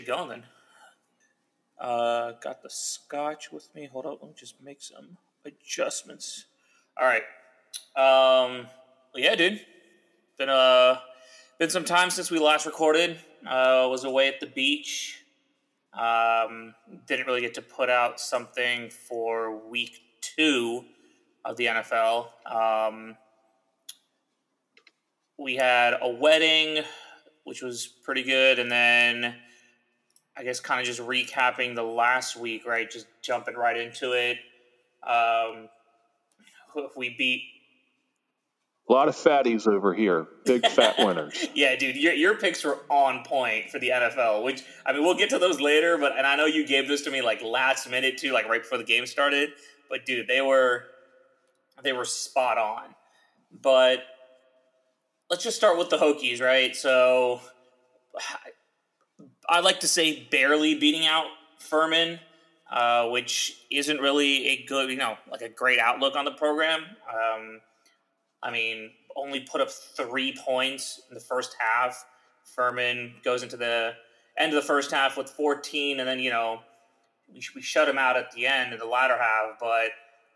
shit going then. Uh, got the scotch with me. Hold up, let me just make some adjustments. All right. Um, well, yeah, dude. Been uh, been some time since we last recorded. Uh, was away at the beach. Um, didn't really get to put out something for week two of the NFL. Um, we had a wedding, which was pretty good, and then I guess kind of just recapping the last week, right? Just jumping right into it. Um, if we beat a lot of fatties over here, big fat winners. yeah, dude, your, your picks were on point for the NFL. Which I mean, we'll get to those later. But and I know you gave this to me like last minute too, like right before the game started. But dude, they were they were spot on. But let's just start with the Hokies, right? So I like to say barely beating out Furman, uh, which isn't really a good, you know, like a great outlook on the program. Um, I mean, only put up three points in the first half. Furman goes into the end of the first half with 14, and then, you know, we, we shut him out at the end in the latter half. But,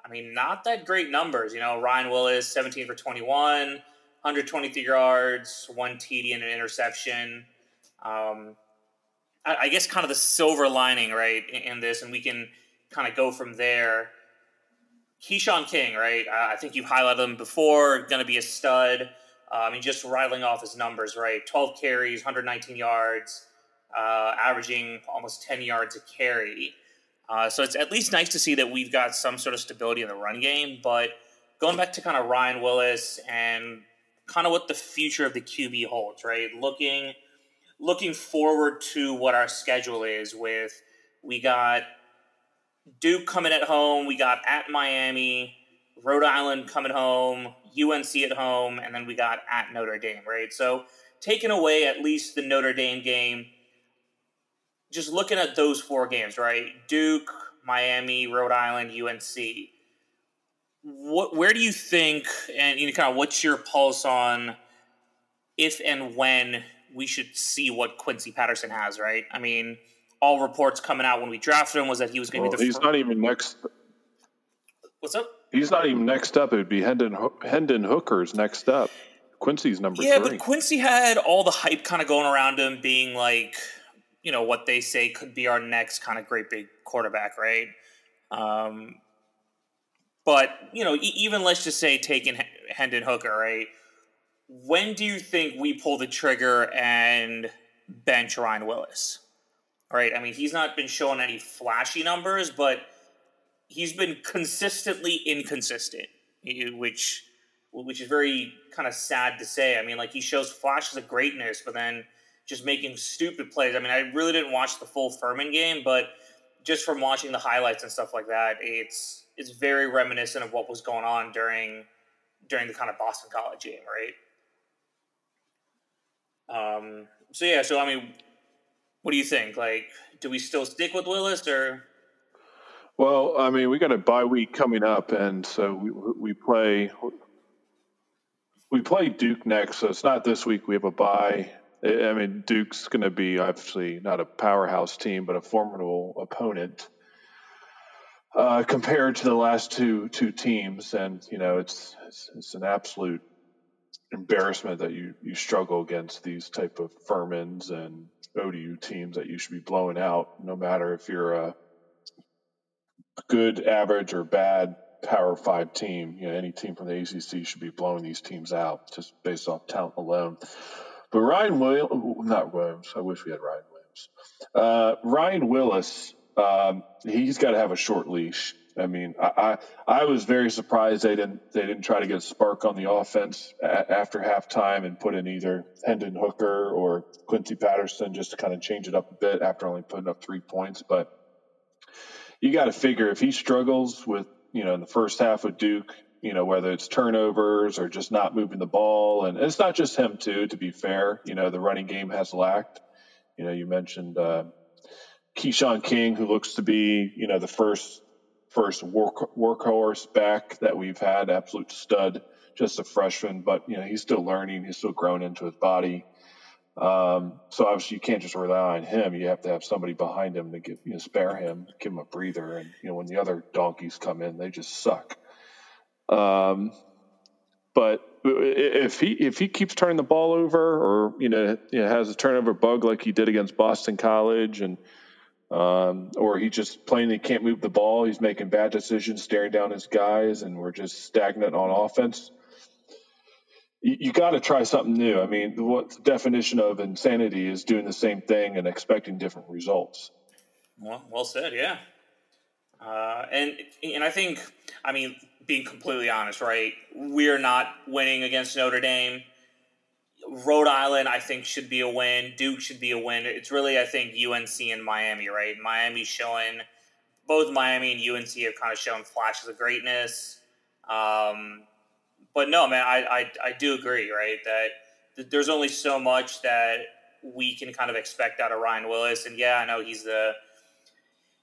I mean, not that great numbers. You know, Ryan Willis, 17 for 21, 123 yards, one TD and an interception. Um, I, guess kind of the silver lining, right, in, this, and we can kind of go from there Keshawn King, right? I think you highlighted him before. Going to be a stud. I mean, just rattling off his numbers, right? 12 carries, 119 yards, uh, averaging almost 10 yards a carry. Uh, so it's at least nice to see that we've got some sort of stability in the run game. But going back to kind of Ryan Willis and kind of what the future of the QB holds, right? Looking looking forward to what our schedule is with we got Duke coming at home. We got at Miami, Rhode Island coming home, UNC at home, and then we got at Notre Dame, right? So taking away at least the Notre Dame game, just looking at those four games, right? Duke, Miami, Rhode Island, UNC. What, where do you think, and you know, kind of what's your pulse on if and when we should see what Quincy Patterson has, right? I mean, all reports coming out when we drafted him was that he was going to well, be the. He's first. not even next. What's up? He's not even next up. It would be Hendon Hendon Hooker's next up. Quincy's number yeah, three. but Quincy had all the hype kind of going around him, being like, you know, what they say could be our next kind of great big quarterback, right? Um, but you know, even let's just say taking Hendon Hooker, right? When do you think we pull the trigger and bench Ryan Willis? right? I mean, he's not been showing any flashy numbers, but he's been consistently inconsistent, eh, which which is very kind of sad to say. I mean, like he shows flashes of greatness, but then just making stupid plays. I mean, I really didn't watch the full Furman game, but just from watching the highlights and stuff like that, it's it's very reminiscent of what was going on during during the kind of Boston College game, right? Um, so yeah, so I mean, what do you think? Like, do we still stick with Willis or? Well, I mean, we got a bye week coming up, and so we we play we play Duke next. So it's not this week. We have a bye. I mean, Duke's going to be obviously not a powerhouse team, but a formidable opponent uh, compared to the last two two teams. And you know, it's it's, it's an absolute embarrassment that you you struggle against these type of Furmans and ODU teams that you should be blowing out, no matter if you're a good, average, or bad Power Five team. You know, any team from the ACC should be blowing these teams out just based off talent alone. But Ryan Williams, not Williams. I wish we had Ryan Williams. Uh, Ryan Willis, um, he's got to have a short leash. I mean, I, I, I was very surprised they didn't they didn't try to get a spark on the offense a, after halftime and put in either Hendon Hooker or Quincy Patterson just to kind of change it up a bit after only putting up three points. But you got to figure if he struggles with you know in the first half with Duke, you know whether it's turnovers or just not moving the ball, and it's not just him too. To be fair, you know the running game has lacked. You know you mentioned. Uh, Keshawn King, who looks to be, you know, the first first work, workhorse back that we've had, absolute stud, just a freshman, but you know he's still learning, he's still growing into his body. Um, so obviously you can't just rely on him. You have to have somebody behind him to give, you know, spare him, give him a breather. And you know when the other donkeys come in, they just suck. Um, but if he if he keeps turning the ball over, or you know, you know has a turnover bug like he did against Boston College, and um, or he just plainly can't move the ball, he's making bad decisions, staring down his guys, and we're just stagnant on offense you, you got to try something new. I mean, what the definition of insanity is doing the same thing and expecting different results. Well, well said. Yeah. Uh, and and I think, I mean, being completely honest, right? We're not winning against Notre Dame. Rhode Island, I think, should be a win. Duke should be a win. It's really, I think, UNC and Miami, right? Miami's showing, both Miami and UNC have kind of shown flashes of greatness. Um, but no, man, I, I, I do agree, right? That there's only so much that we can kind of expect out of Ryan Willis. And yeah, I know he's the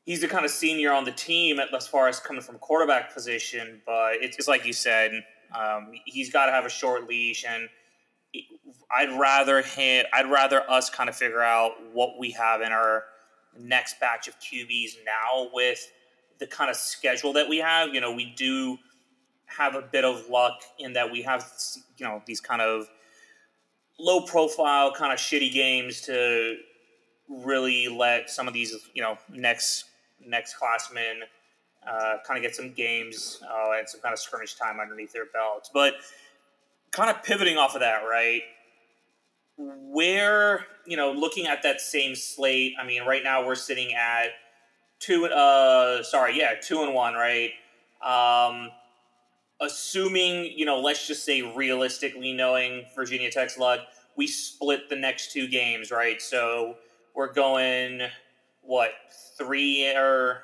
he's the kind of senior on the team as far as coming from quarterback position, but it's, it's like you said, um, he's got to have a short leash, and I'd rather him, I'd rather us kind of figure out what we have in our next batch of QBs now with the kind of schedule that we have. You know, we do have a bit of luck in that we have you know these kind of low profile kind of shitty games to really let some of these you know next next classmen uh, kind of get some games uh, and some kind of scrimmage time underneath their belts but kind of pivoting off of that right where you know looking at that same slate i mean right now we're sitting at two uh sorry yeah two and one right um assuming, you know, let's just say realistically knowing Virginia Tech's luck, we split the next two games, right? So we're going what three or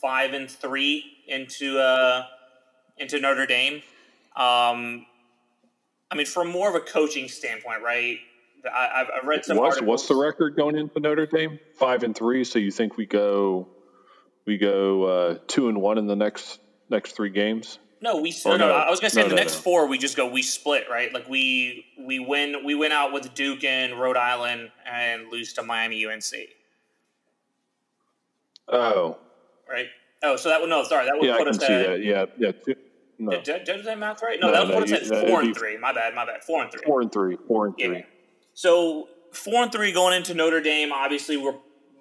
five and three into uh into Notre Dame. Um, I mean, from more of a coaching standpoint, right? I, have read some. What's, what's, the record going into Notre Dame? Five and three. So you think we go we go uh, two and one in the next next three games? No, we. Oh, no, no, I was gonna say no, the no, next four we just go we split right. Like we we win we win out with Duke and Rhode Island and lose to Miami UNC. Oh. Right. Oh, so that would no. Sorry, that would yeah, put I us at that. Yeah, yeah. No. Did, did, did that math right? No, that would put us at four and three. My bad. My bad. Four and three. Four and three. Four and three. Yeah. So four and three going into Notre Dame. Obviously, we're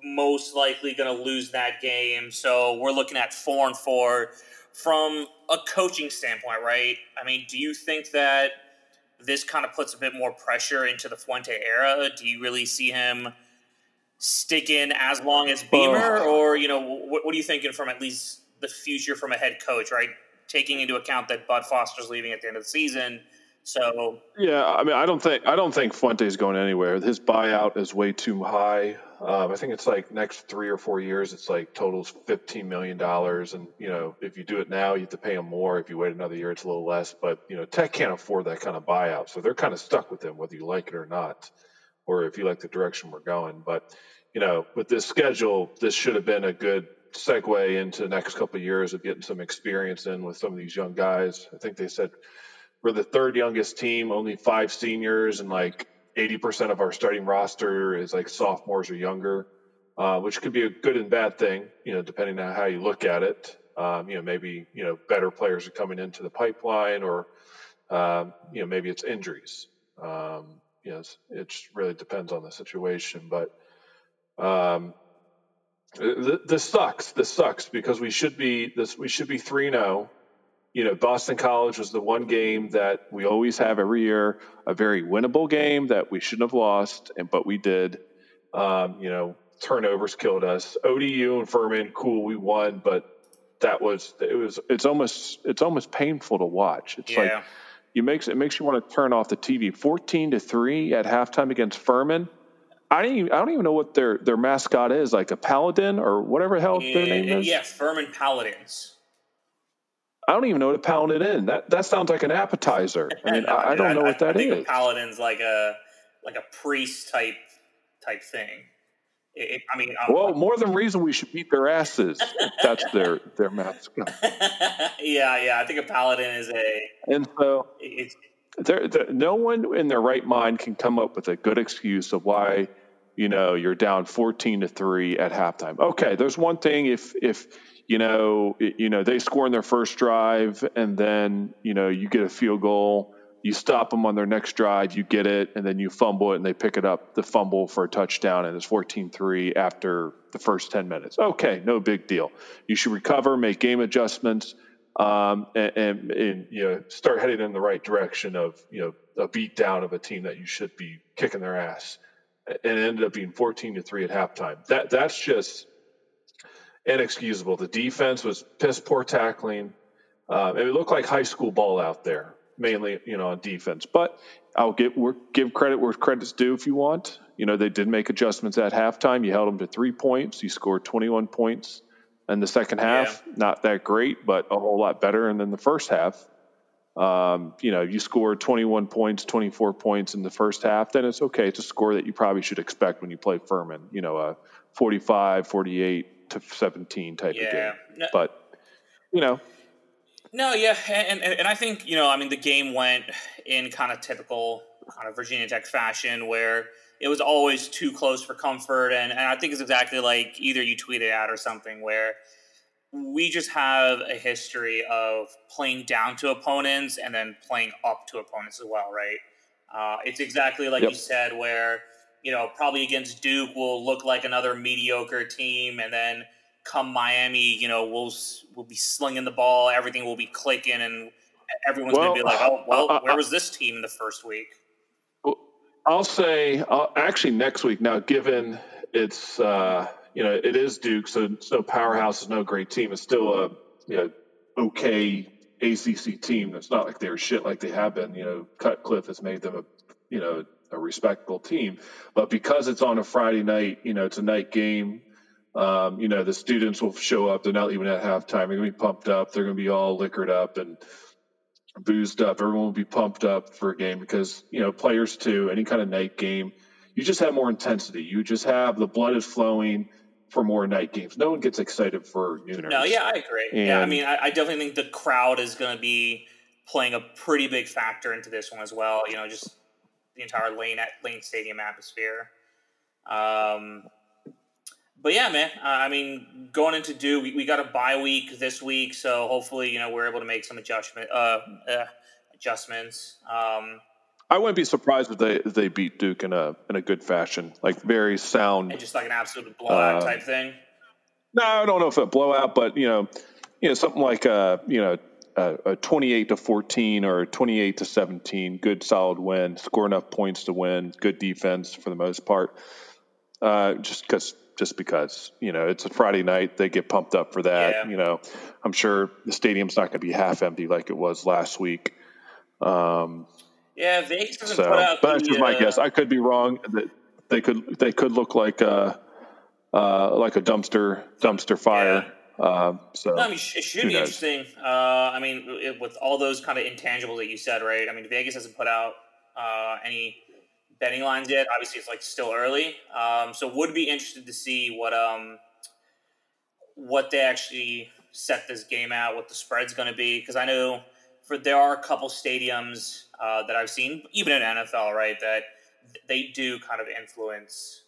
most likely going to lose that game. So we're looking at four and four from a coaching standpoint, right? I mean, do you think that this kind of puts a bit more pressure into the Fuente era? Do you really see him sticking as long as Beamer, or you know, what, what are you thinking from at least the future from a head coach, right? Taking into account that Bud Foster's leaving at the end of the season. So yeah, I mean, I don't think I don't think Fuente's going anywhere. His buyout is way too high. Um, I think it's like next three or four years, it's like totals fifteen million dollars, and you know if you do it now, you have to pay him more. If you wait another year, it's a little less. But you know Tech can't afford that kind of buyout, so they're kind of stuck with him, whether you like it or not, or if you like the direction we're going. But you know, with this schedule, this should have been a good segue into the next couple of years of getting some experience in with some of these young guys. I think they said we're the third youngest team, only five seniors, and like 80% of our starting roster is like sophomores or younger, uh, which could be a good and bad thing, you know, depending on how you look at it. Um, you know, maybe, you know, better players are coming into the pipeline or, um, you know, maybe it's injuries. Um, you know, it really depends on the situation, but, um, this sucks. This sucks because we should be this. We should be three zero oh you know, Boston College was the one game that we always have every year, a very winnable game that we shouldn't have lost, and but we did. Um, you know, turnovers killed us. ODU and Furman, cool, we won, but that was it was it's almost it's almost painful to watch. It's yeah. like you makes it makes you want to turn off the TV. Fourteen to three at halftime against Furman. I don't even, I don't even know what their their mascot is, like a paladin or whatever the hell their name eh, is. Yeah, Furman Paladins. I don't even know what to pound it in. That that sounds like an appetizer. I mean, no, I, I, don't know I, what that I think is. A paladin's like a like a priest type type thing. It, I mean, I'm, well, more than reason we should beat their asses. that's their their mascot. yeah, yeah. I think a paladin is a and so it's there, no one in their right mind can come up with a good excuse of why you know you're down 14 to 3 at halftime. Okay there's one thing if if you know you know they score in their first drive and then you know you get a field goal you stop them on their next drive you get it and then you fumble it and they pick it up the fumble for a touchdown and it's 14-3 after the first 10 minutes. Okay no big deal. You should recover make game adjustments um, and, and, and, you know start heading in the right direction of you know a beat down of a team that you should be kicking their ass. And it ended up being 14 to three at halftime. That that's just inexcusable. The defense was piss poor tackling. Um, it looked like high school ball out there, mainly you know on defense. But I'll give give credit where credit's due if you want. You know they did make adjustments at halftime. You held them to three points. You scored 21 points and the second half, yeah. not that great, but a whole lot better. And then the first half, um, you know, you score 21 points, 24 points in the first half, then it's okay. It's a score that you probably should expect when you play Furman, you know, a 45, 48 to 17 type yeah. of game. No. But, you know. No, yeah. And, and, and I think, you know, I mean, the game went in kind of typical kind of Virginia Tech fashion where – it was always too close for comfort. And, and I think it's exactly like either you tweeted out or something where we just have a history of playing down to opponents and then playing up to opponents as well, right? Uh, it's exactly like yep. you said, where you know probably against Duke will look like another mediocre team, and then come Miami, you know we'll we'll be slinging the ball, everything will be clicking, and everyone's well, gonna be like, oh well, where was this team in the first week? I'll say uh, actually next week. Now, given it's uh, you know it is Duke, so it's no powerhouse, it's no great team. It's still a you know okay ACC team. It's not like they're shit like they have been. You know, Cutcliffe has made them a you know a respectable team, but because it's on a Friday night, you know it's a night game. Um, you know the students will show up. They're not even at halftime. They're gonna be pumped up. They're gonna be all liquored up and boozed up. Everyone will be pumped up for a game because, you know, players too, any kind of night game, you just have more intensity. You just have the blood is flowing for more night games. No one gets excited for nooners. No, yeah, I agree. And, yeah, I mean, I, I definitely think the crowd is going to be playing a pretty big factor into this one as well. You know, just the entire Lane at Lane Stadium atmosphere. Um, but yeah, man. Uh, I mean, going into do we, we, got a bye week this week, so hopefully, you know, we're able to make some adjustment uh, uh, adjustments. Um, I wouldn't be surprised if they if they beat Duke in a in a good fashion, like very sound, and just like an absolute blowout uh, type thing. No, I don't know if a blowout, but you know, you know, something like a you know a, a twenty eight to fourteen or twenty eight to seventeen, good solid win, score enough points to win, good defense for the most part. Uh, just because just because you know it's a Friday night, they get pumped up for that. Yeah. You know, I'm sure the stadium's not going to be half empty like it was last week. Um, yeah, Vegas doesn't so, put out. But that's just my uh, guess. I could be wrong. That they could they could look like a uh, like a dumpster dumpster fire. Yeah. Um, so no, I mean, it should be knows? interesting. Uh, I mean, it, with all those kind of intangibles that you said, right? I mean, Vegas hasn't put out uh, any betting lines yet. Obviously, it's like still early, um, so would be interested to see what um, what they actually set this game out, what the spread's going to be, because I know for there are a couple stadiums uh, that I've seen, even in NFL, right, that they do kind of influence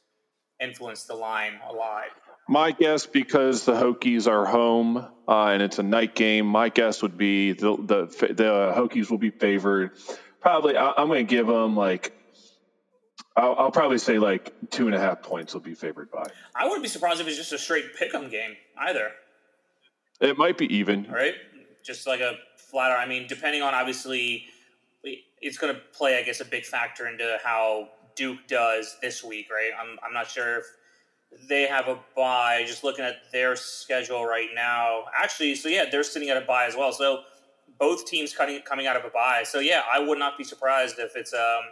influence the line a lot. My guess, because the Hokies are home uh, and it's a night game, my guess would be the the, the Hokies will be favored. Probably, I, I'm going to give them like I'll, I'll, probably say like two and a half points will be favored by. I wouldn't be surprised if it's just a straight pick'em game either. It might be even, right? Just like a I mean, depending on obviously, it's going to play, I guess, a big factor into how Duke does this week, right? I'm I'm not sure if they have a bye. Just looking at their schedule right now, actually, so yeah, they're sitting at a bye as well. So both teams coming coming out of a bye. So yeah, I would not be surprised if it's um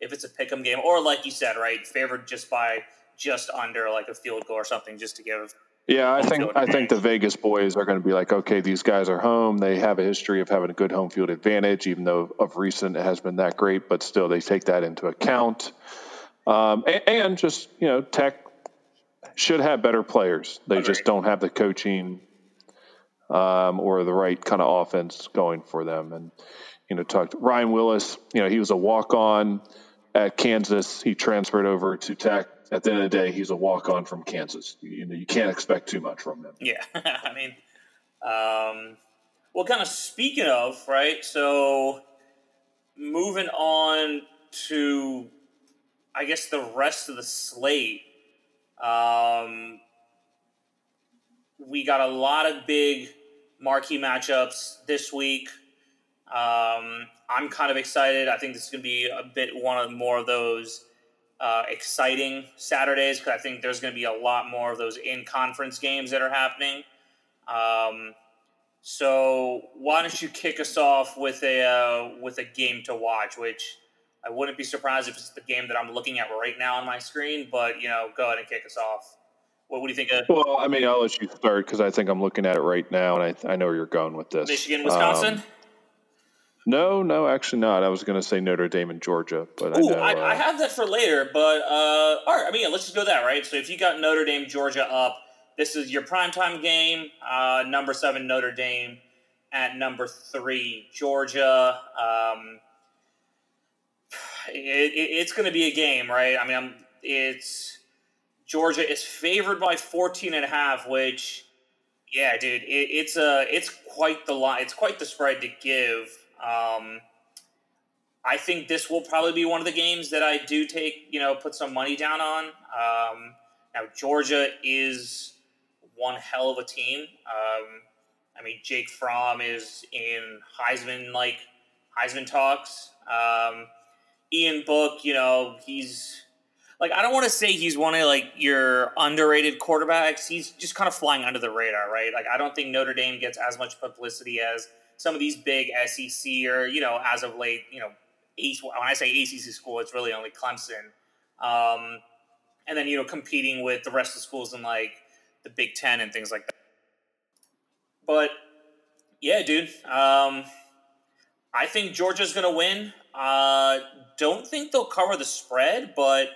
if it's a pick'em game, or like you said, right, favored just by just under like a field goal or something, just to give. Yeah, I think I think the Vegas boys are going to be like, okay, these guys are home. They have a history of having a good home field advantage, even though of recent it has been that great. But still, they take that into account. Um, and, and, just you know, Tech should have better players. They Agreed. just don't have the coaching um, or the right kind of offense going for them. And you know, talked Ryan Willis. You know, he was a walk on at Kansas. He transferred over to Tech. At the end of the day, he's a walk on from Kansas. You know, you can't expect too much from him. Yeah, I mean, um, well, kind of speaking of right, so moving on to, I guess the rest of the slate. Um, we got a lot of big marquee matchups this week. Um, I'm kind of excited. I think this is going to be a bit one of more of those uh, exciting Saturdays because I think there's going to be a lot more of those in conference games that are happening. Um, so why don't you kick us off with a uh, with a game to watch, which I wouldn't be surprised if it's the game that I'm looking at right now on my screen. But you know, go ahead and kick us off. What, what do you think of? Well, I mean, I'll let you start because I think I'm looking at it right now, and I, I know where you're going with this. Michigan, Wisconsin. Um, no, no, actually not. I was going to say Notre Dame and Georgia, but Ooh, I know I, uh, I have that for later. But uh, all right, I mean, yeah, let's just go that right. So if you got Notre Dame, Georgia up, this is your primetime game. Uh, number seven Notre Dame at number three Georgia. Um, it, it, it's going to be a game, right? I mean, I'm, it's Georgia is favored by 14 and a half, which yeah, dude, it, it's a it's quite the line. It's quite the spread to give. Um, I think this will probably be one of the games that I do take, you know, put some money down on. Um, now Georgia is one hell of a team. Um, I mean, Jake Fromm is in Heisman like Heisman talks. Um, Ian Book, you know, he's like I don't want to say he's one of like your underrated quarterbacks. He's just kind of flying under the radar, right? Like I don't think Notre Dame gets as much publicity as some of these big SEC or you know as of late, you know, when I say ACC school, it's really only Clemson. Um, and then you know competing with the rest of the schools in like the Big Ten and things like that. But yeah, dude, um, I think Georgia's going to win. Uh, don't think they'll cover the spread, but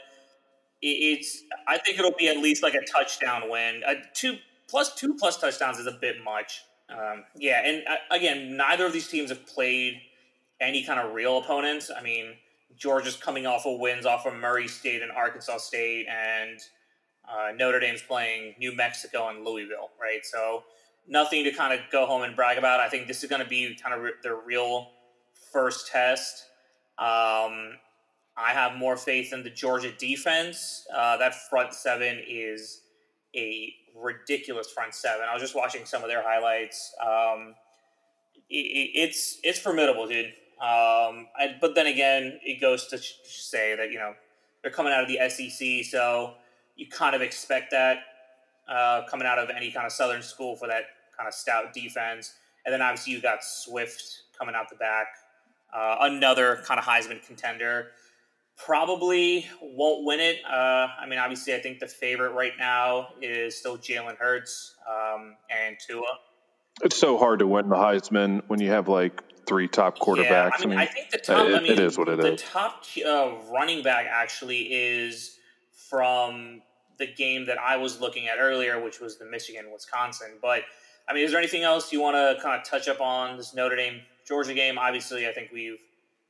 it's. I think it'll be at least like a touchdown win. A two plus two plus touchdowns is a bit much. Um, yeah, and uh, again, neither of these teams have played any kind of real opponents. I mean, Georgia's coming off of wins off of Murray State and Arkansas State, and uh, Notre Dame's playing New Mexico and Louisville, right? So nothing to kind of go home and brag about. I think this is going to be kind of re- their real first test. Um, I have more faith in the Georgia defense. Uh, that front seven is a ridiculous front seven. I was just watching some of their highlights. Um, it, it's it's formidable, dude. Um, I, but then again, it goes to say that you know they're coming out of the SEC, so you kind of expect that uh, coming out of any kind of Southern school for that kind of stout defense. And then obviously you got Swift coming out the back, uh, another kind of Heisman contender. Probably won't win it. Uh, I mean, obviously, I think the favorite right now is still Jalen Hurts um, and Tua. It's so hard to win the Heisman when you have like three top quarterbacks. Yeah, I, mean, I, mean, I think the top. It, I mean, it is what it the is. top uh, running back actually is from the game that I was looking at earlier, which was the Michigan Wisconsin. But I mean, is there anything else you want to kind of touch up on this Notre Dame Georgia game? Obviously, I think we've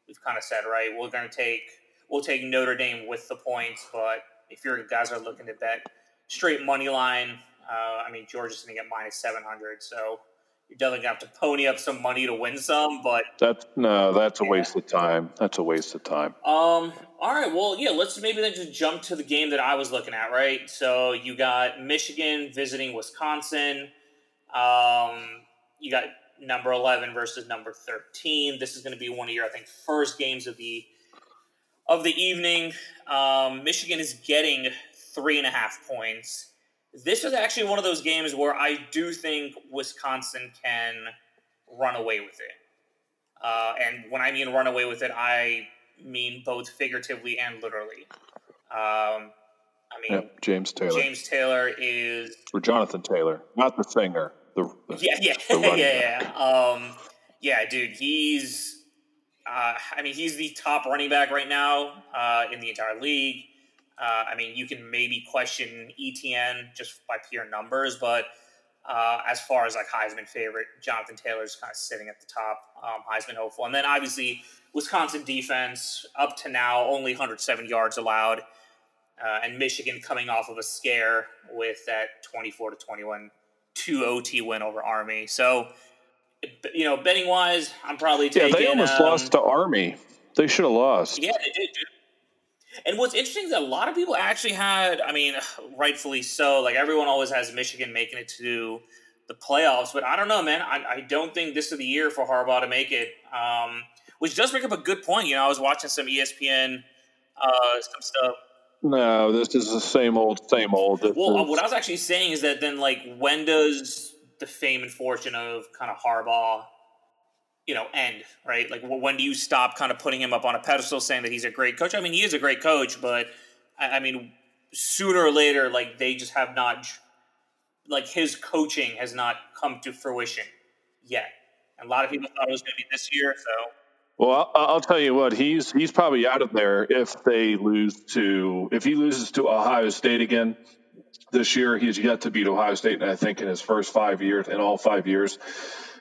we've kind of said right. We're going to take we'll take Notre Dame with the points, but if your guys are looking to bet straight money line, uh, I mean Georgia's going to get minus seven hundred, so you're definitely gonna have to pony up some money to win some. But that's no, that's a yeah. waste of time. That's a waste of time. Um. All right. Well, yeah. Let's maybe then just jump to the game that I was looking at. Right. So you got Michigan visiting Wisconsin. Um. You got number eleven versus number thirteen. This is going to be one of your, I think, first games of the of the evening. Um, Michigan is getting three and a half points. This is actually one of those games where I do think Wisconsin can run away with it. Uh, and when I mean run away with it, I mean both figuratively and literally. Um, I mean, yep, James Taylor. James Taylor is or Jonathan Taylor, not the singer. The, the yeah, yeah, yeah, yeah. Um, yeah, dude, he's. Uh, I mean, he's the top running back right now uh, in the entire league. Uh, I mean, you can maybe question Etienne just by pure numbers, but Uh, as far as like Heisman favorite, Jonathan Taylor's kind of sitting at the top, um, Heisman hopeful, and then obviously Wisconsin defense up to now only 107 yards allowed, uh, and Michigan coming off of a scare with that 24 to 21 two OT win over Army. So, you know, betting wise, I'm probably taking. Yeah, they almost um, lost to Army. They should have lost. Yeah, they did. And what's interesting is that a lot of people actually had, I mean, rightfully so. Like everyone always has Michigan making it to the playoffs, but I don't know, man. I, I don't think this is the year for Harbaugh to make it. Um, which does bring up a good point. You know, I was watching some ESPN, uh, some stuff. No, this is the same old, same old. This well, is... what I was actually saying is that then, like, when does the fame and fortune of kind of Harbaugh you know, end, right? Like, when do you stop kind of putting him up on a pedestal saying that he's a great coach? I mean, he is a great coach, but I, I mean, sooner or later, like, they just have not, like, his coaching has not come to fruition yet. And a lot of people thought it was going to be this year, so. Well, I'll tell you what he's he's probably out of there if they lose to if he loses to Ohio State again this year. He's yet to beat Ohio State, and I think in his first five years, in all five years,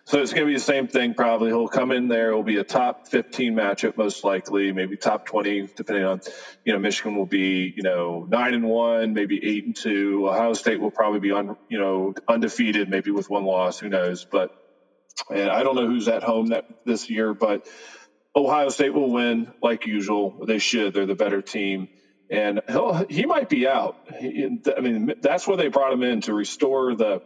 so it's going to be the same thing. Probably he'll come in there. It'll be a top 15 matchup, most likely, maybe top 20, depending on, you know, Michigan will be, you know, nine and one, maybe eight and two. Ohio State will probably be on, you know, undefeated, maybe with one loss. Who knows? But and I don't know who's at home that this year, but Ohio State will win like usual. They should. They're the better team. And he'll, he might be out. He, I mean, that's where they brought him in to restore the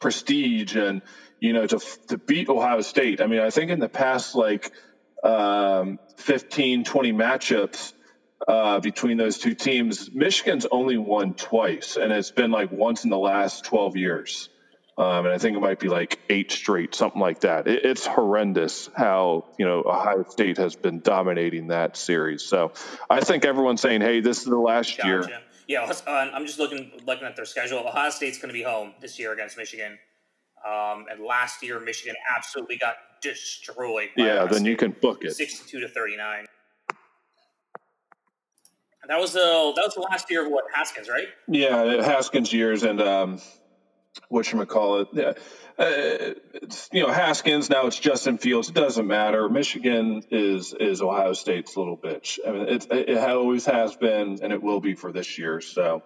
prestige and you know, to to beat Ohio State. I mean, I think in the past like um, 15, 20 matchups uh, between those two teams, Michigan's only won twice, and it's been like once in the last 12 years. Um, and I think it might be like eight straight, something like that. It, it's horrendous how you know Ohio State has been dominating that series. So I think everyone's saying, "Hey, this is the last gotcha. year." Yeah, uh, I'm just looking looking at their schedule. Ohio State's going to be home this year against Michigan. Um, and last year, Michigan absolutely got destroyed. yeah, then you can book it. Sixty-two to thirty-nine. that was the that was the last year of what Haskins, right? Yeah, Haskins years and um, what you call it. Yeah. Uh, you know Haskins now it's Justin Fields. It doesn't matter. Michigan is is Ohio State's little bitch. I mean it, it always has been and it will be for this year. So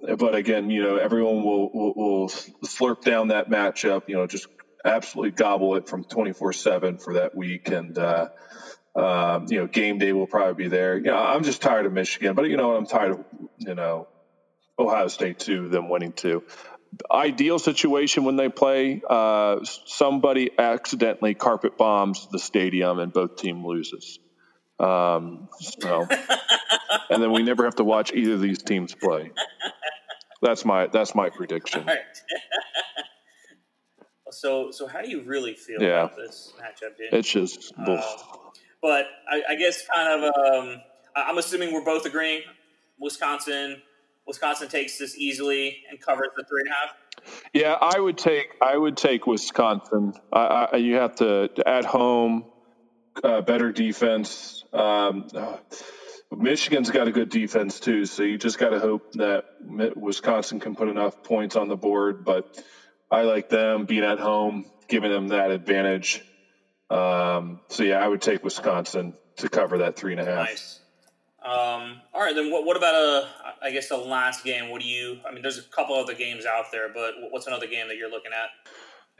but again, you know, everyone will, will, will slurp down that matchup, you know, just absolutely gobble it from 24 seven for that week. And, uh, um, you know, game day will probably be there. You know, I'm just tired of Michigan, but you know, I'm tired of, you know, Ohio State too, them winning too. Ideal situation when they play, uh, somebody accidentally carpet bombs the stadium and both team loses. Um, so, and then we never have to watch either of these teams play. That's my that's my prediction. Right. so so how do you really feel yeah. about this matchup, dude? It's just. Um, but I, I, guess kind of um, I'm assuming we're both agreeing. Wisconsin Wisconsin takes this easily and covers the three and a half. Yeah, I would take I would take Wisconsin. I, I, you have to at home, uh, better defense. Um, uh, Michigan's got a good defense too, so you just got to hope that Wisconsin can put enough points on the board. But I like them being at home, giving them that advantage. Um, so yeah, I would take Wisconsin to cover that three and a half. Nice. Um, all right, then what, what about a? I guess the last game. What do you? I mean, there's a couple other games out there, but what's another game that you're looking at?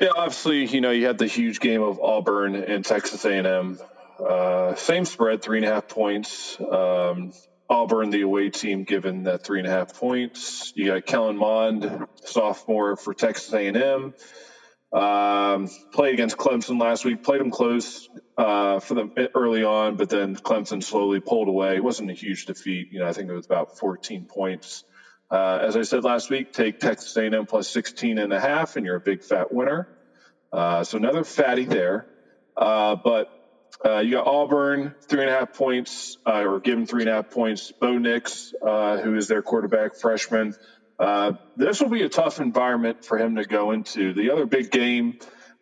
Yeah, obviously, you know, you had the huge game of Auburn and Texas A&M. Uh, same spread, three and a half points. Um, Auburn, the away team, given that three and a half points. You got Kellen Mond, sophomore for Texas A&M. Um, played against Clemson last week. Played them close uh, for them early on, but then Clemson slowly pulled away. It wasn't a huge defeat. You know, I think it was about 14 points. Uh, as I said last week, take Texas A&M plus 16 and a half, and you're a big fat winner. Uh, so another fatty there. Uh, but uh, you got Auburn, three and a half points, uh, or given three and a half points. Bo Nix, uh, who is their quarterback freshman. Uh, this will be a tough environment for him to go into. The other big game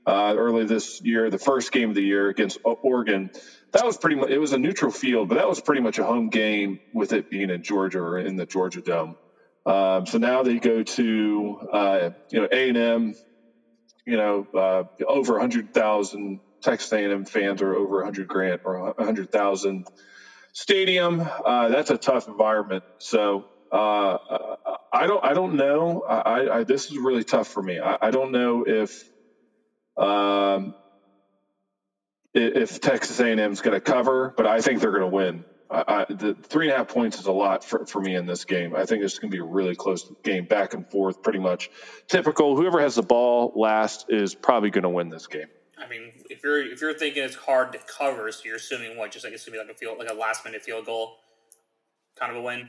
uh, early this year, the first game of the year against Oregon, that was pretty much, it was a neutral field, but that was pretty much a home game with it being in Georgia or in the Georgia Dome. Um, so now they go to uh, you know A and M, you know uh, over hundred thousand Texas A and M fans are over hundred grand or hundred thousand stadium. Uh, that's a tough environment. So uh, I don't I don't know. I, I, this is really tough for me. I, I don't know if um, if Texas A&M is going to cover, but I think they're going to win. I, I, the three and a half points is a lot for, for me in this game. I think it's going to be a really close game, back and forth, pretty much typical. Whoever has the ball last is probably going to win this game. I mean, if you're if you're thinking it's hard to cover, so you're assuming what? Just like it's going to be like a field, like a last minute field goal, kind of a win.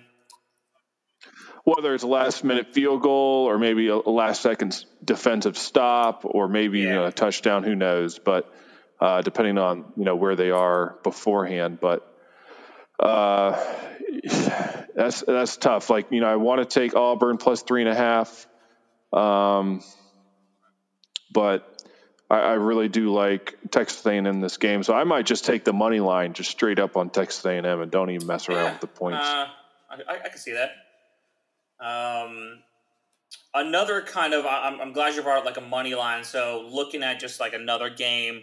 Whether it's a last minute field goal or maybe a last second defensive stop or maybe yeah. a touchdown, who knows? But uh, depending on you know where they are beforehand. But uh, that's that's tough. Like you know, I want to take Auburn plus three and a half, um, but I, I, really do like Texas A&M in this game. So I might just take the money line, just straight up on Texas A&M, and don't even mess around yeah, with the points. Uh, I, I, can see that. Um, another kind of I'm, I'm glad you brought up like a money line. So looking at just like another game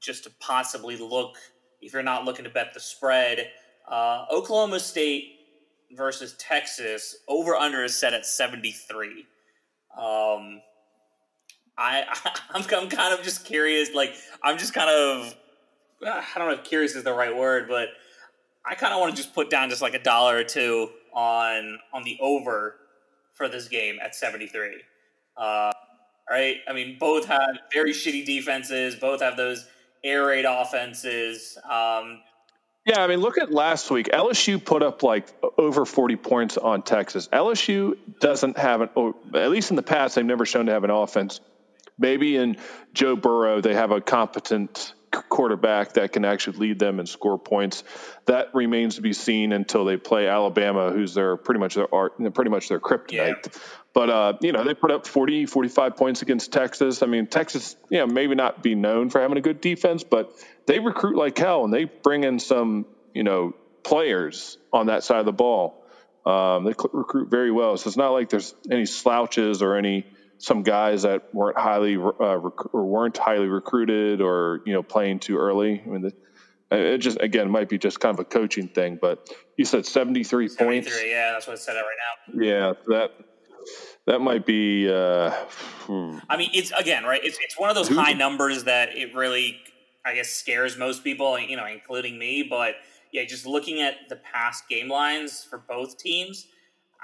just to possibly look if you're not looking to bet the spread. Uh, Oklahoma State versus Texas over under is set at 73. Um, I, I'm, I'm kind of just curious. Like, I'm just kind of, I don't know if curious is the right word, but I kind of want to just put down just like a dollar or two on on the over for this game at 73. Uh, right? I mean, both have very shitty defenses. Both have those air raid offenses. Um, yeah, I mean, look at last week. LSU put up like over 40 points on Texas. LSU doesn't have an, at least in the past, they've never shown to have an offense. Maybe in Joe Burrow, they have a competent quarterback that can actually lead them and score points. That remains to be seen until they play Alabama, who's their pretty much their art, pretty much their kryptonite. Yeah. But uh, you know, they put up 40, 45 points against Texas. I mean, Texas, you know, maybe not be known for having a good defense, but they recruit like hell and they bring in some, you know, players on that side of the ball. Um, they recruit very well, so it's not like there's any slouches or any some guys that weren't highly uh, rec- or weren't highly recruited or you know playing too early. I mean, the, it just again might be just kind of a coaching thing. But you said seventy three points. Yeah, that's what I said right now. Yeah, that that might be. Uh, hmm. I mean, it's again right. It's it's one of those high numbers that it really, I guess, scares most people. You know, including me. But yeah, just looking at the past game lines for both teams,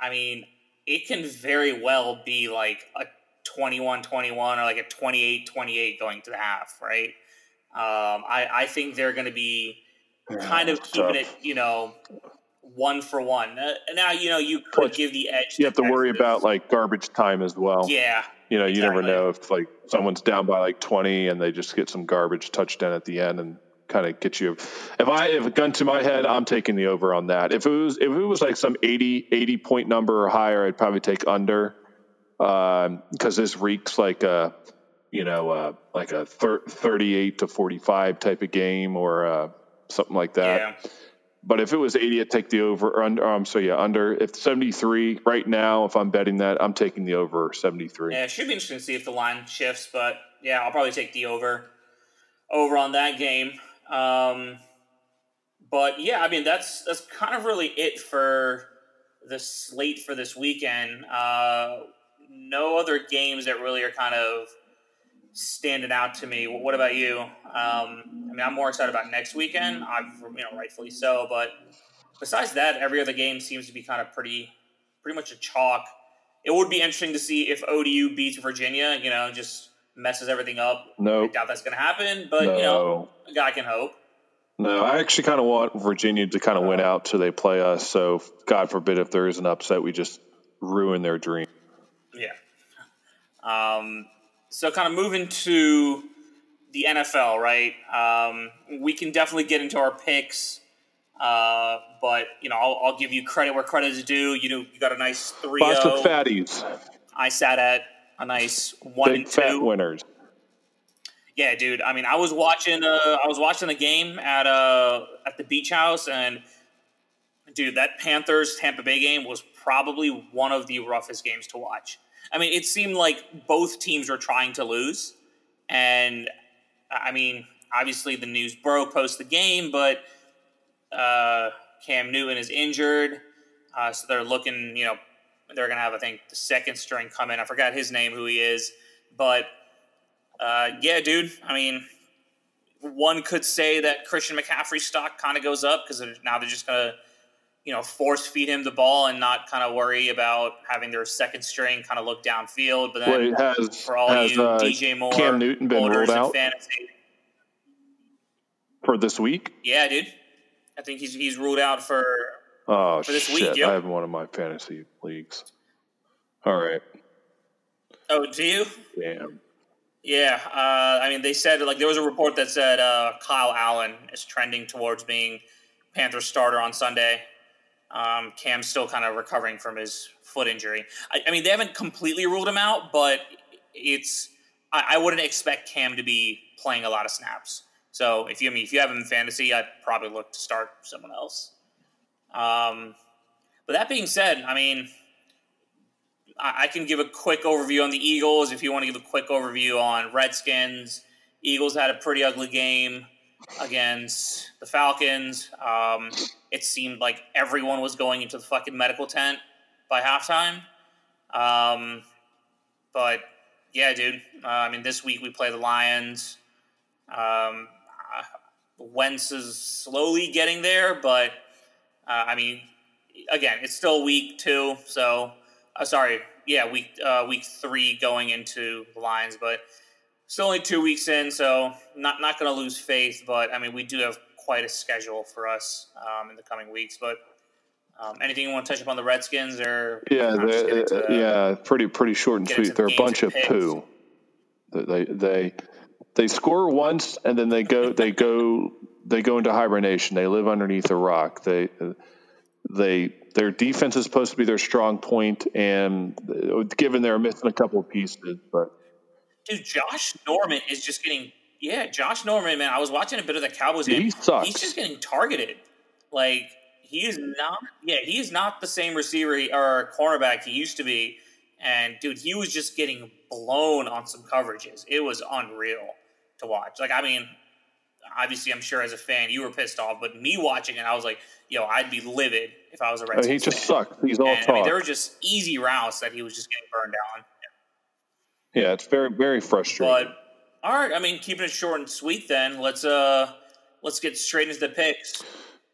I mean, it can very well be like a 21 21 or like a 28 28 going to the half, right? Um, I, I think they're going to be kind of keeping tough. it, you know, one for one. Uh, now, you know, you could give the edge. You have to Texas. worry about like garbage time as well. Yeah. You know, you exactly. never know if like someone's down by like 20 and they just get some garbage touchdown at the end and kind of get you. If I if a gun to my head, I'm taking the over on that. If it was if it was like some 80 80 point number or higher, I'd probably take under because um, this reeks like a you know uh, like a thir- 38 to 45 type of game or uh, something like that. Yeah. But if it was 80, I'd take the over. Or under, um, so yeah, under. If 73 right now, if I'm betting that, I'm taking the over 73. Yeah, it should be interesting to see if the line shifts. But yeah, I'll probably take the over over on that game. Um, but yeah, I mean that's that's kind of really it for the slate for this weekend. Uh, no other games that really are kind of standing out to me. What about you? Um, I mean, I'm more excited about next weekend. I'm, you know, rightfully so. But besides that, every other game seems to be kind of pretty, pretty much a chalk. It would be interesting to see if ODU beats Virginia. You know, just messes everything up. No, I doubt that's going to happen. But no. you know, a guy can hope. No, I actually kind of want Virginia to kind of win out till they play us. So, God forbid if there is an upset, we just ruin their dream. Yeah. Um, so, kind of moving to the NFL, right? Um, we can definitely get into our picks, uh, but you know, I'll, I'll, give you credit where credit is due. You know, you got a nice three. Lots of fatties. I sat at a nice one Big and two. Fat winners. Yeah, dude. I mean, I was watching. Uh, I was watching the game at uh at the beach house, and dude, that Panthers Tampa Bay game was probably one of the roughest games to watch. I mean, it seemed like both teams were trying to lose, and I mean, obviously the news broke post the game, but uh, Cam Newton is injured, uh, so they're looking. You know, they're gonna have I think the second string come in. I forgot his name, who he is, but uh, yeah, dude. I mean, one could say that Christian McCaffrey stock kind of goes up because now they're just gonna you know, force feed him the ball and not kind of worry about having their second string kind of look downfield. But then Wait, has, for all has, you uh, DJ Moore Cam Newton been ruled out fantasy, for this week? yeah, dude, I think he's he's ruled out for. Oh For this shit! week, yep. I have one of my fantasy leagues. All right, Oh, do you? damn. Yeah, uh, I mean, they said like there was a report that said uh, Kyle Allen is trending towards being Panthers starter on Sunday. Um, Cam's still kind of recovering from his foot injury. I, I mean, they haven't completely ruled him out, but it's I, I wouldn't expect Cam to be playing a lot of snaps. So if you I mean if you have him in fantasy, I'd probably look to start someone else. Um, but that being said, I mean, I, I can give a quick overview on the Eagles. If you want to give a quick overview on Redskins, Eagles had a pretty ugly game against the Falcons. Um, it seemed like everyone was going into the fucking medical tent by halftime. Um, but yeah, dude. Uh, I mean, this week we play the Lions. Um, uh, Wentz is slowly getting there, but uh, I mean, again, it's still week two. So, uh, sorry, yeah, week uh, week three going into the Lions, but still only two weeks in. So, not not going to lose faith. But I mean, we do have quite a schedule for us um, in the coming weeks. But um, anything you want to touch up on the Redskins or Yeah, I'm just they, getting to the- yeah, pretty pretty short and sweet. They're a bunch of picks. poo. They they they score once and then they go they go they go into hibernation. They live underneath a rock. They they their defense is supposed to be their strong point, and uh, given they're missing a couple of pieces, but Dude, Josh Norman is just getting yeah, Josh Norman, man. I was watching a bit of the Cowboys game. he sucks. He's just getting targeted. Like he is not yeah, he is not the same receiver or cornerback he used to be. And dude, he was just getting blown on some coverages. It was unreal to watch. Like I mean, obviously I'm sure as a fan you were pissed off, but me watching it, I was like, yo, I'd be livid if I was a uh, Redskins he just fan. sucks. He's all And, I talk. mean, there were just easy routes that he was just getting burned down. Yeah, it's very very frustrating. But all right, I mean, keeping it short and sweet. Then let's uh let's get straight into the picks.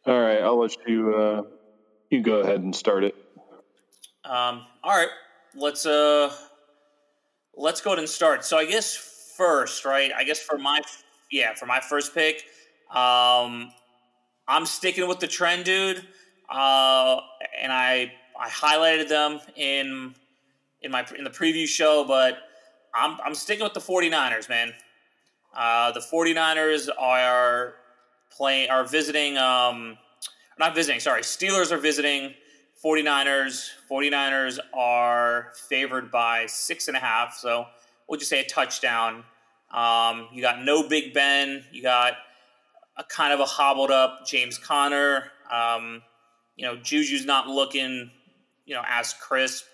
all right, I'll let you uh, you go ahead and start it. Um, all right, let's uh let's go ahead and start. So I guess first, right? I guess for my yeah for my first pick, um, I'm sticking with the trend, dude. Uh, and I I highlighted them in in my in the preview show, but I'm I'm sticking with the 49ers, man. Uh, the 49ers are playing are visiting um not visiting, sorry. Steelers are visiting 49ers. 49ers are favored by six and a half, so we'll just say a touchdown. Um, you got no Big Ben. You got a kind of a hobbled up James Conner. Um, you know, Juju's not looking, you know, as crisp.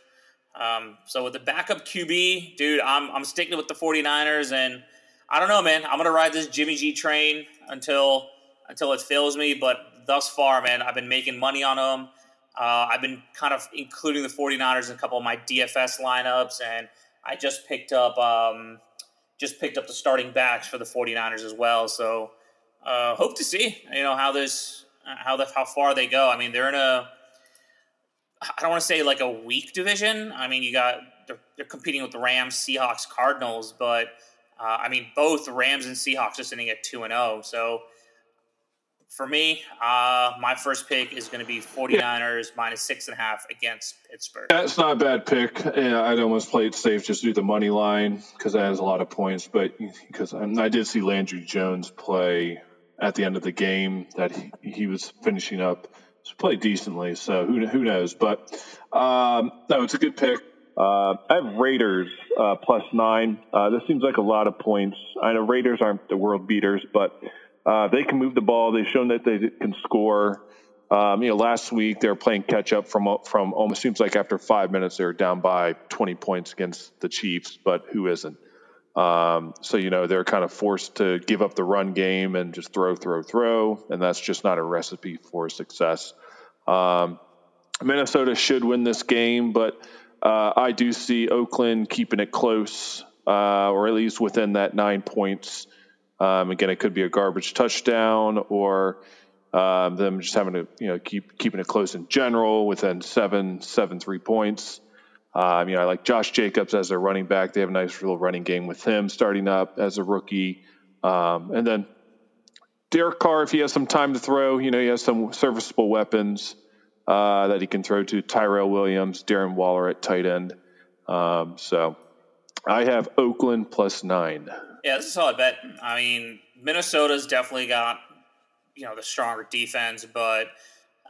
Um, so with the backup QB, dude, I'm, I'm sticking with the 49ers and I don't know, man. I'm gonna ride this Jimmy G train until until it fails me. But thus far, man, I've been making money on them. Uh, I've been kind of including the 49ers in a couple of my DFS lineups, and I just picked up um, just picked up the starting backs for the 49ers as well. So uh, hope to see you know how this how the how far they go. I mean, they're in a I don't want to say like a weak division. I mean, you got they're, they're competing with the Rams, Seahawks, Cardinals, but uh, I mean both Rams and Seahawks are sitting at two and zero. So for me, uh, my first pick is going to be 49ers minus six and a half against Pittsburgh. That's not a bad pick. Yeah, I'd almost play it safe, just do the money line because that has a lot of points. But because I did see Landry Jones play at the end of the game that he, he was finishing up, played decently. So who who knows? But um, no, it's a good pick. Uh, I have Raiders uh, plus nine. Uh, this seems like a lot of points. I know Raiders aren't the world beaters, but uh, they can move the ball. They've shown that they can score. Um, you know, last week they were playing catch up from from almost seems like after five minutes they were down by 20 points against the Chiefs, but who isn't? Um, so you know they're kind of forced to give up the run game and just throw, throw, throw, and that's just not a recipe for success. Um, Minnesota should win this game, but uh, I do see Oakland keeping it close, uh, or at least within that nine points. Um, again, it could be a garbage touchdown, or um, them just having to you know keep keeping it close in general within seven, seven three points. Um, you know, I like Josh Jacobs as their running back. They have a nice little running game with him starting up as a rookie. Um, and then Derek Carr, if he has some time to throw, you know, he has some serviceable weapons uh, that he can throw to Tyrell Williams, Darren Waller at tight end. Um, so I have Oakland plus nine. Yeah, this is a solid bet. I mean, Minnesota's definitely got, you know, the stronger defense, but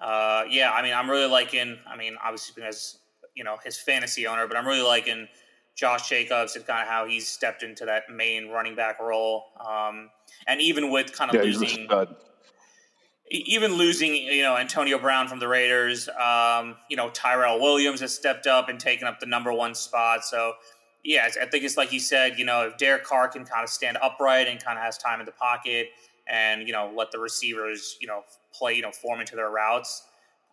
uh, yeah, I mean, I'm really liking, I mean, obviously because you know his fantasy owner, but I'm really liking Josh Jacobs and kind of how he's stepped into that main running back role. Um, and even with kind of yeah, losing, even losing, you know, Antonio Brown from the Raiders, um, you know, Tyrell Williams has stepped up and taken up the number one spot. So, yeah, I think it's like you said, you know, if Derek Carr can kind of stand upright and kind of has time in the pocket and, you know, let the receivers, you know, play, you know, form into their routes,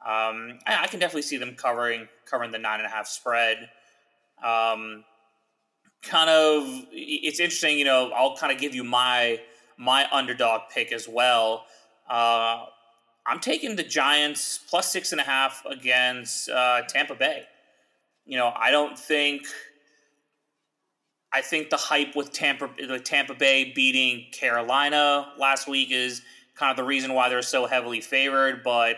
um, I, I, can definitely see them covering covering the nine and a half spread. Um, kind of, it's interesting. You know, I'll kind of give you my my underdog pick as well. Uh, I'm taking the Giants plus six and a half against uh, Tampa Bay. You know, I don't think. I think the hype with Tampa, the Tampa Bay beating Carolina last week is kind of the reason why they're so heavily favored. But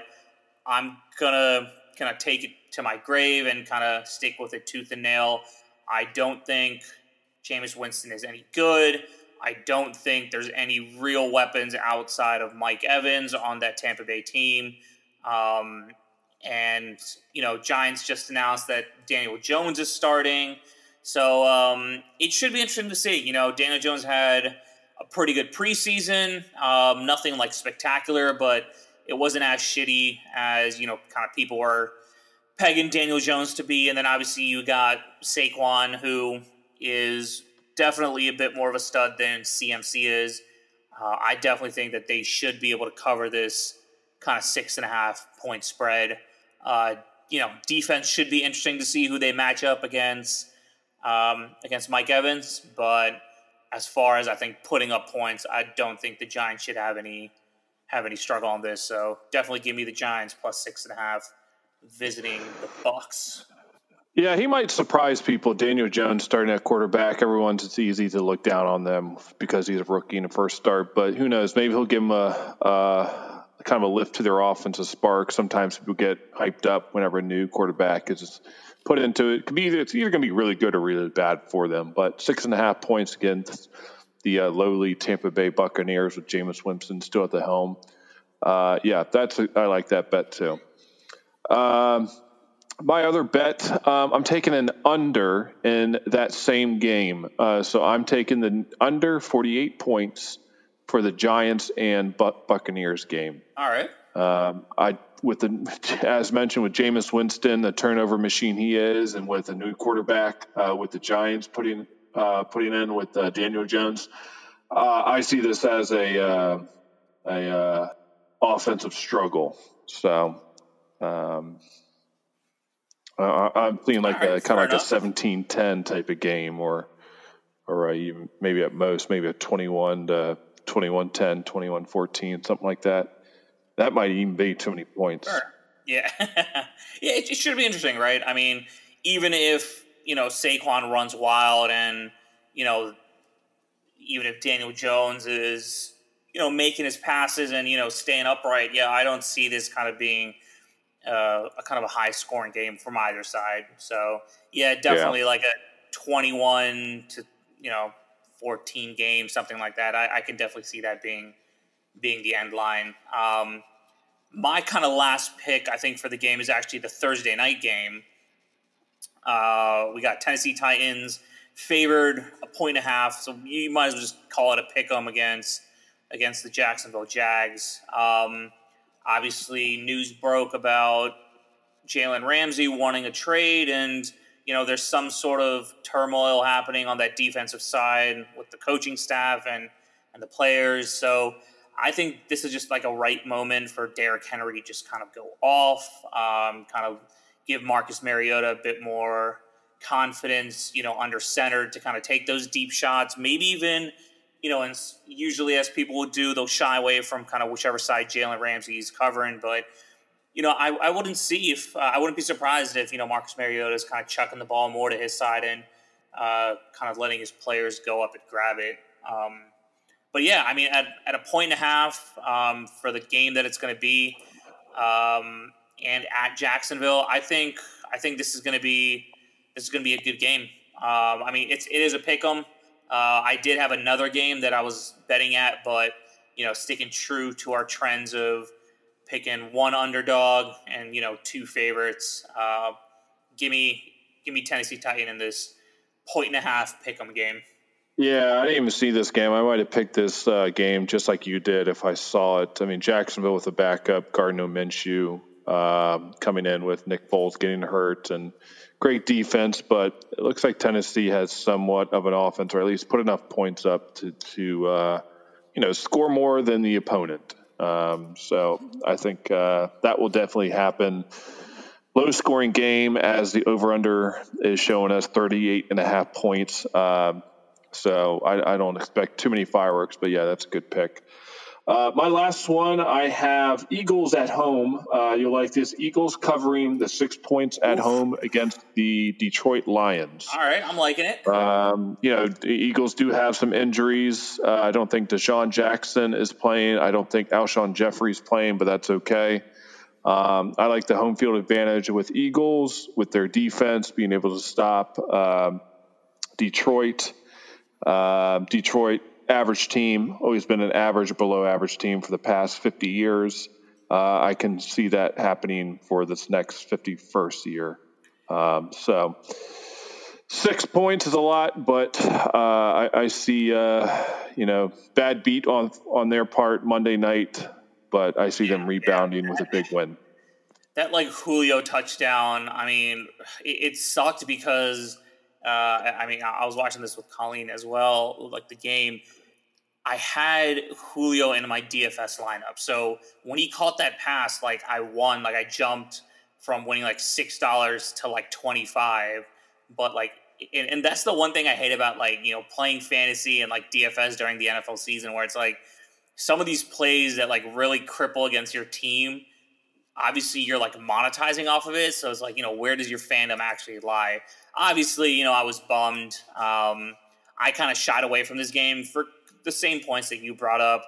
I'm gonna kind of take it to my grave and kind of stick with it tooth and nail. I don't think Jameis Winston is any good. I don't think there's any real weapons outside of Mike Evans on that Tampa Bay team. Um, and, you know, Giants just announced that Daniel Jones is starting. So um, it should be interesting to see. You know, Daniel Jones had a pretty good preseason, um, nothing like spectacular, but it wasn't as shitty as you know kind of people were pegging Daniel Jones to be, and then obviously you got Saquon, who is definitely a bit more of a stud than CMC is. Uh, I definitely think that they should be able to cover this kind of six and a half point spread. Uh, you know, defense should be interesting to see who they match up against um, against Mike Evans, but as far as I think putting up points, I don't think the Giants should have any have any struggle on this. So definitely give me the Giants plus six and a half visiting the Bucks. Yeah, he might surprise people. Daniel Jones starting at quarterback. Everyone's it's easy to look down on them because he's a rookie in a first start. But who knows? Maybe he'll give them a, a kind of a lift to their offense, a spark. Sometimes people get hyped up whenever a new quarterback is put into it. it could be either, it's either going to be really good or really bad for them. But six and a half points against the uh, lowly Tampa Bay Buccaneers with Jameis Winston still at the helm. Uh, yeah, that's a, I like that bet too. Um, my other bet, um, I'm taking an under in that same game. Uh, so I'm taking the under 48 points for the Giants and Buccaneers game. All right. Um, I with the as mentioned with Jameis Winston, the turnover machine he is, and with a new quarterback uh, with the Giants putting uh, putting in with uh, Daniel Jones. Uh, I see this as a uh, a uh, offensive struggle. So um, I'm thinking like right, a kind of like enough. a 17-10 type of game, or or even maybe at most maybe a 21 to 21-10, 21-14, something like that. That might even be too many points. Sure. Yeah, yeah, it, it should be interesting, right? I mean, even if you know Saquon runs wild, and you know even if Daniel Jones is you know making his passes and you know staying upright, yeah, I don't see this kind of being uh, a kind of a high scoring game from either side. So yeah, definitely yeah. like a twenty one to you know fourteen game, something like that. I, I can definitely see that being being the end line. Um, my kind of last pick, I think, for the game is actually the Thursday night game. Uh, we got Tennessee Titans favored a point and a half, so you might as well just call it a pick 'em against against the Jacksonville Jags. Um, obviously news broke about Jalen Ramsey wanting a trade, and you know there's some sort of turmoil happening on that defensive side with the coaching staff and and the players. So I think this is just like a right moment for Derrick Henry to just kind of go off, um, kind of give Marcus Mariota a bit more confidence, you know, under center to kind of take those deep shots, maybe even you know, and usually as people would do, they'll shy away from kind of whichever side Jalen Ramsey is covering. But you know, I, I wouldn't see if uh, I wouldn't be surprised if you know Marcus Mariota is kind of chucking the ball more to his side and uh, kind of letting his players go up and grab it. Um, but yeah, I mean, at, at a point and a half um, for the game that it's going to be, um, and at Jacksonville, I think I think this is going to be this is going to be a good game. Um, I mean, it's it is a pick 'em. Uh, I did have another game that I was betting at, but you know, sticking true to our trends of picking one underdog and you know two favorites. Uh, give me give me Tennessee Titan in this point and a half pick 'em game. Yeah, I didn't even see this game. I might have picked this uh, game just like you did if I saw it. I mean, Jacksonville with a backup, Gardner Minshew uh, coming in with Nick Foles getting hurt and great defense, but it looks like Tennessee has somewhat of an offense, or at least put enough points up to, to uh, you know, score more than the opponent. Um, so I think uh, that will definitely happen. Low scoring game as the over under is showing us 38 and a half points. Um, so I, I, don't expect too many fireworks, but yeah, that's a good pick. Uh, my last one, I have Eagles at home. Uh, you'll like this. Eagles covering the six points at Oof. home against the Detroit Lions. All right, I'm liking it. Um, you know, the Eagles do have some injuries. Uh, I don't think DeSean Jackson is playing. I don't think Alshon Jeffery's playing, but that's okay. Um, I like the home field advantage with Eagles, with their defense being able to stop um, Detroit. Uh, Detroit average team, always been an average or below average team for the past 50 years. Uh, I can see that happening for this next 51st year. Um, so six points is a lot, but uh, I, I, see uh, you know bad beat on on their part Monday night, but I see them rebounding with a big win. That like Julio touchdown. I mean, it, it sucked because uh, I mean, I was watching this with Colleen as well, like the game. I had Julio in my DFS lineup. So when he caught that pass, like I won, like I jumped from winning like $6 to like 25. But like, and, and that's the one thing I hate about like, you know, playing fantasy and like DFS during the NFL season where it's like some of these plays that like really cripple against your team obviously you're like monetizing off of it. So it's like, you know, where does your fandom actually lie? Obviously, you know, I was bummed. Um, I kind of shied away from this game for the same points that you brought up.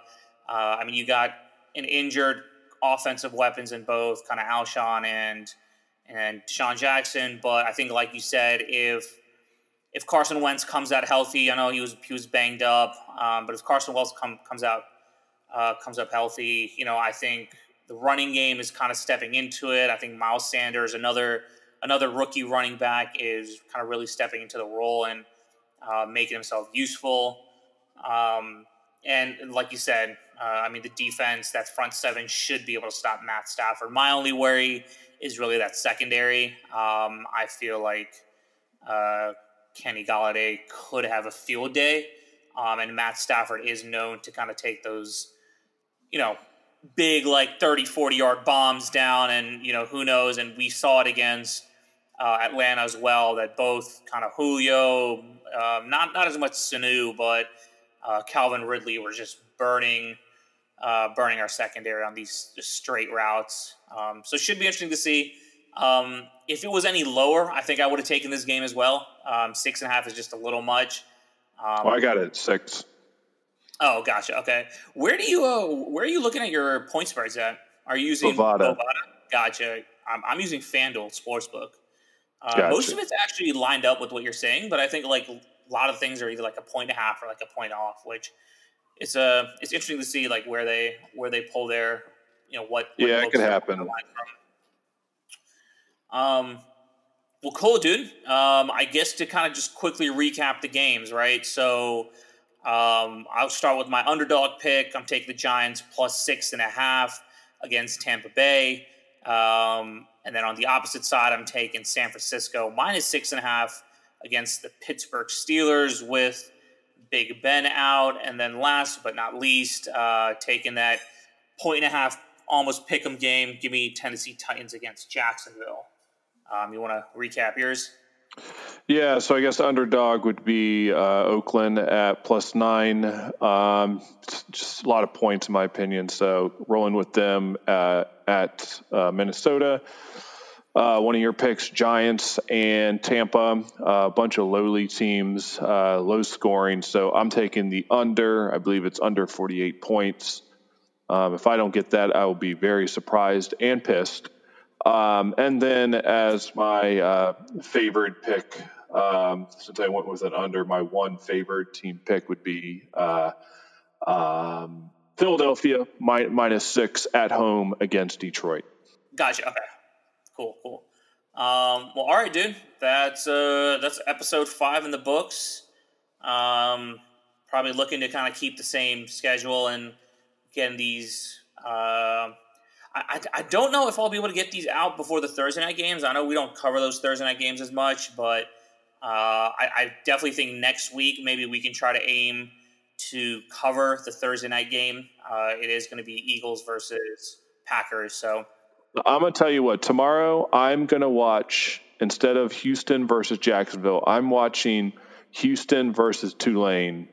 Uh, I mean, you got an injured offensive weapons in both kind of Alshon and and DeSean Jackson, but I think, like you said, if if Carson Wentz comes out healthy, I know he was he was banged up, um, but if Carson Wentz come, comes out uh, comes up healthy, you know, I think the running game is kind of stepping into it. I think Miles Sanders, another another rookie running back, is kind of really stepping into the role and uh, making himself useful. Um, and like you said, uh, I mean, the defense, that front seven should be able to stop Matt Stafford. My only worry is really that secondary. Um, I feel like uh, Kenny Golladay could have a field day, um, and Matt Stafford is known to kind of take those, you know, big like 30 40 yard bombs down and you know who knows and we saw it against uh, atlanta as well that both kind of julio um, not not as much sanu but uh, calvin ridley were just burning uh, burning our secondary on these straight routes. Um, so it should be interesting to see. Um, if it was any lower i think i would have taken this game as well. Um, six and a half is just a little much. Um, well, i got it six Oh, gotcha. Okay, where do you uh, where are you looking at your point spreads at? Are you using Bovada? Bovada? Gotcha. I'm, I'm using FanDuel Sportsbook. Uh, gotcha. Most of it's actually lined up with what you're saying, but I think like a lot of things are either like a point and a half or like a point off, which it's a uh, it's interesting to see like where they where they pull their you know what. what yeah, it could happen. Um, well, cool, dude. Um, I guess to kind of just quickly recap the games, right? So um, I'll start with my underdog pick. I'm taking the Giants plus six and a half. against Tampa Bay. Um, and then on the opposite side, I'm taking San Francisco minus six and a half against the Pittsburgh Steelers with Big Ben out. And then last but not least, uh, taking that point and a half almost pick 'em game. Give me Tennessee Titans against Jacksonville. Um, you want to recap yours? Yeah, so I guess underdog would be uh, Oakland at plus nine. Um, just a lot of points in my opinion. So rolling with them uh, at uh, Minnesota. Uh, one of your picks, Giants and Tampa, a bunch of lowly teams, uh, low scoring. So I'm taking the under. I believe it's under 48 points. Um, if I don't get that, I will be very surprised and pissed. Um, and then as my uh, favorite pick, um, since I went with an under, my one favorite team pick would be uh, um, Philadelphia mi- minus six at home against Detroit. Gotcha. Okay. Cool. Cool. Um, well, all right, dude. That's uh, that's episode five in the books. Um, probably looking to kind of keep the same schedule and getting these. Uh, I, I don't know if I'll be able to get these out before the Thursday night games. I know we don't cover those Thursday night games as much, but uh, I, I, definitely think next week maybe we can try to aim to cover the Thursday night game. Uh, it is going to be Eagles versus Packers. So I'm going to tell you what, tomorrow I'm going to watch, instead of Houston versus Jacksonville, I'm watching Houston versus Tulane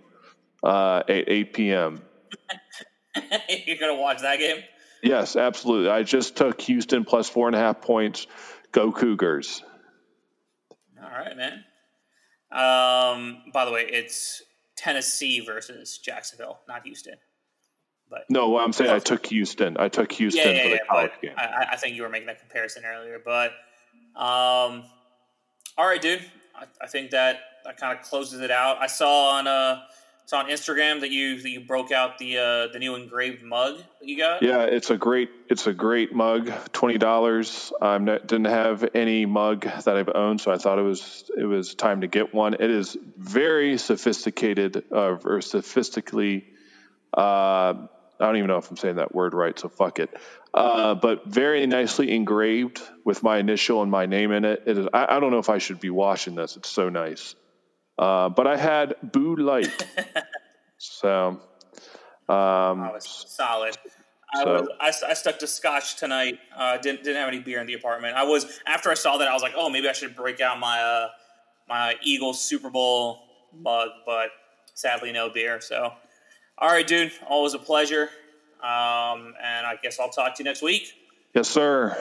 uh, at 8 p.m. You're going to watch that game? Yes, absolutely. I just took Houston plus four and a half points. Go Cougars. All right, man. Um, by the way, it's Tennessee versus Jacksonville, not Houston. But no, I'm saying I took Houston. I took Houston yeah, yeah, for the yeah, college game. I, I, think you were making that comparison earlier, but um, all right, dude. I, I think that that kind of closes it out. I saw on uh saw on Instagram that you that you broke out the uh, the new engraved mug that you got. Yeah, it's a great it's a great mug. Twenty dollars. I didn't have any mug that I've owned, so I thought it was it was time to get one. It is very sophisticated uh, or sophistically. Uh, I don't even know if I'm saying that word right, so fuck it. Uh, but very nicely engraved with my initial and my name in it. It is. I, I don't know if I should be washing this. It's so nice. Uh, but I had Bud Light. so. Um, oh, solid. I, was, I, I, stuck to scotch tonight. Uh, didn't didn't have any beer in the apartment. I was after I saw that I was like, oh, maybe I should break out my uh, my Eagles Super Bowl mug, but sadly no beer. So, all right, dude, always a pleasure. Um, and I guess I'll talk to you next week. Yes, sir.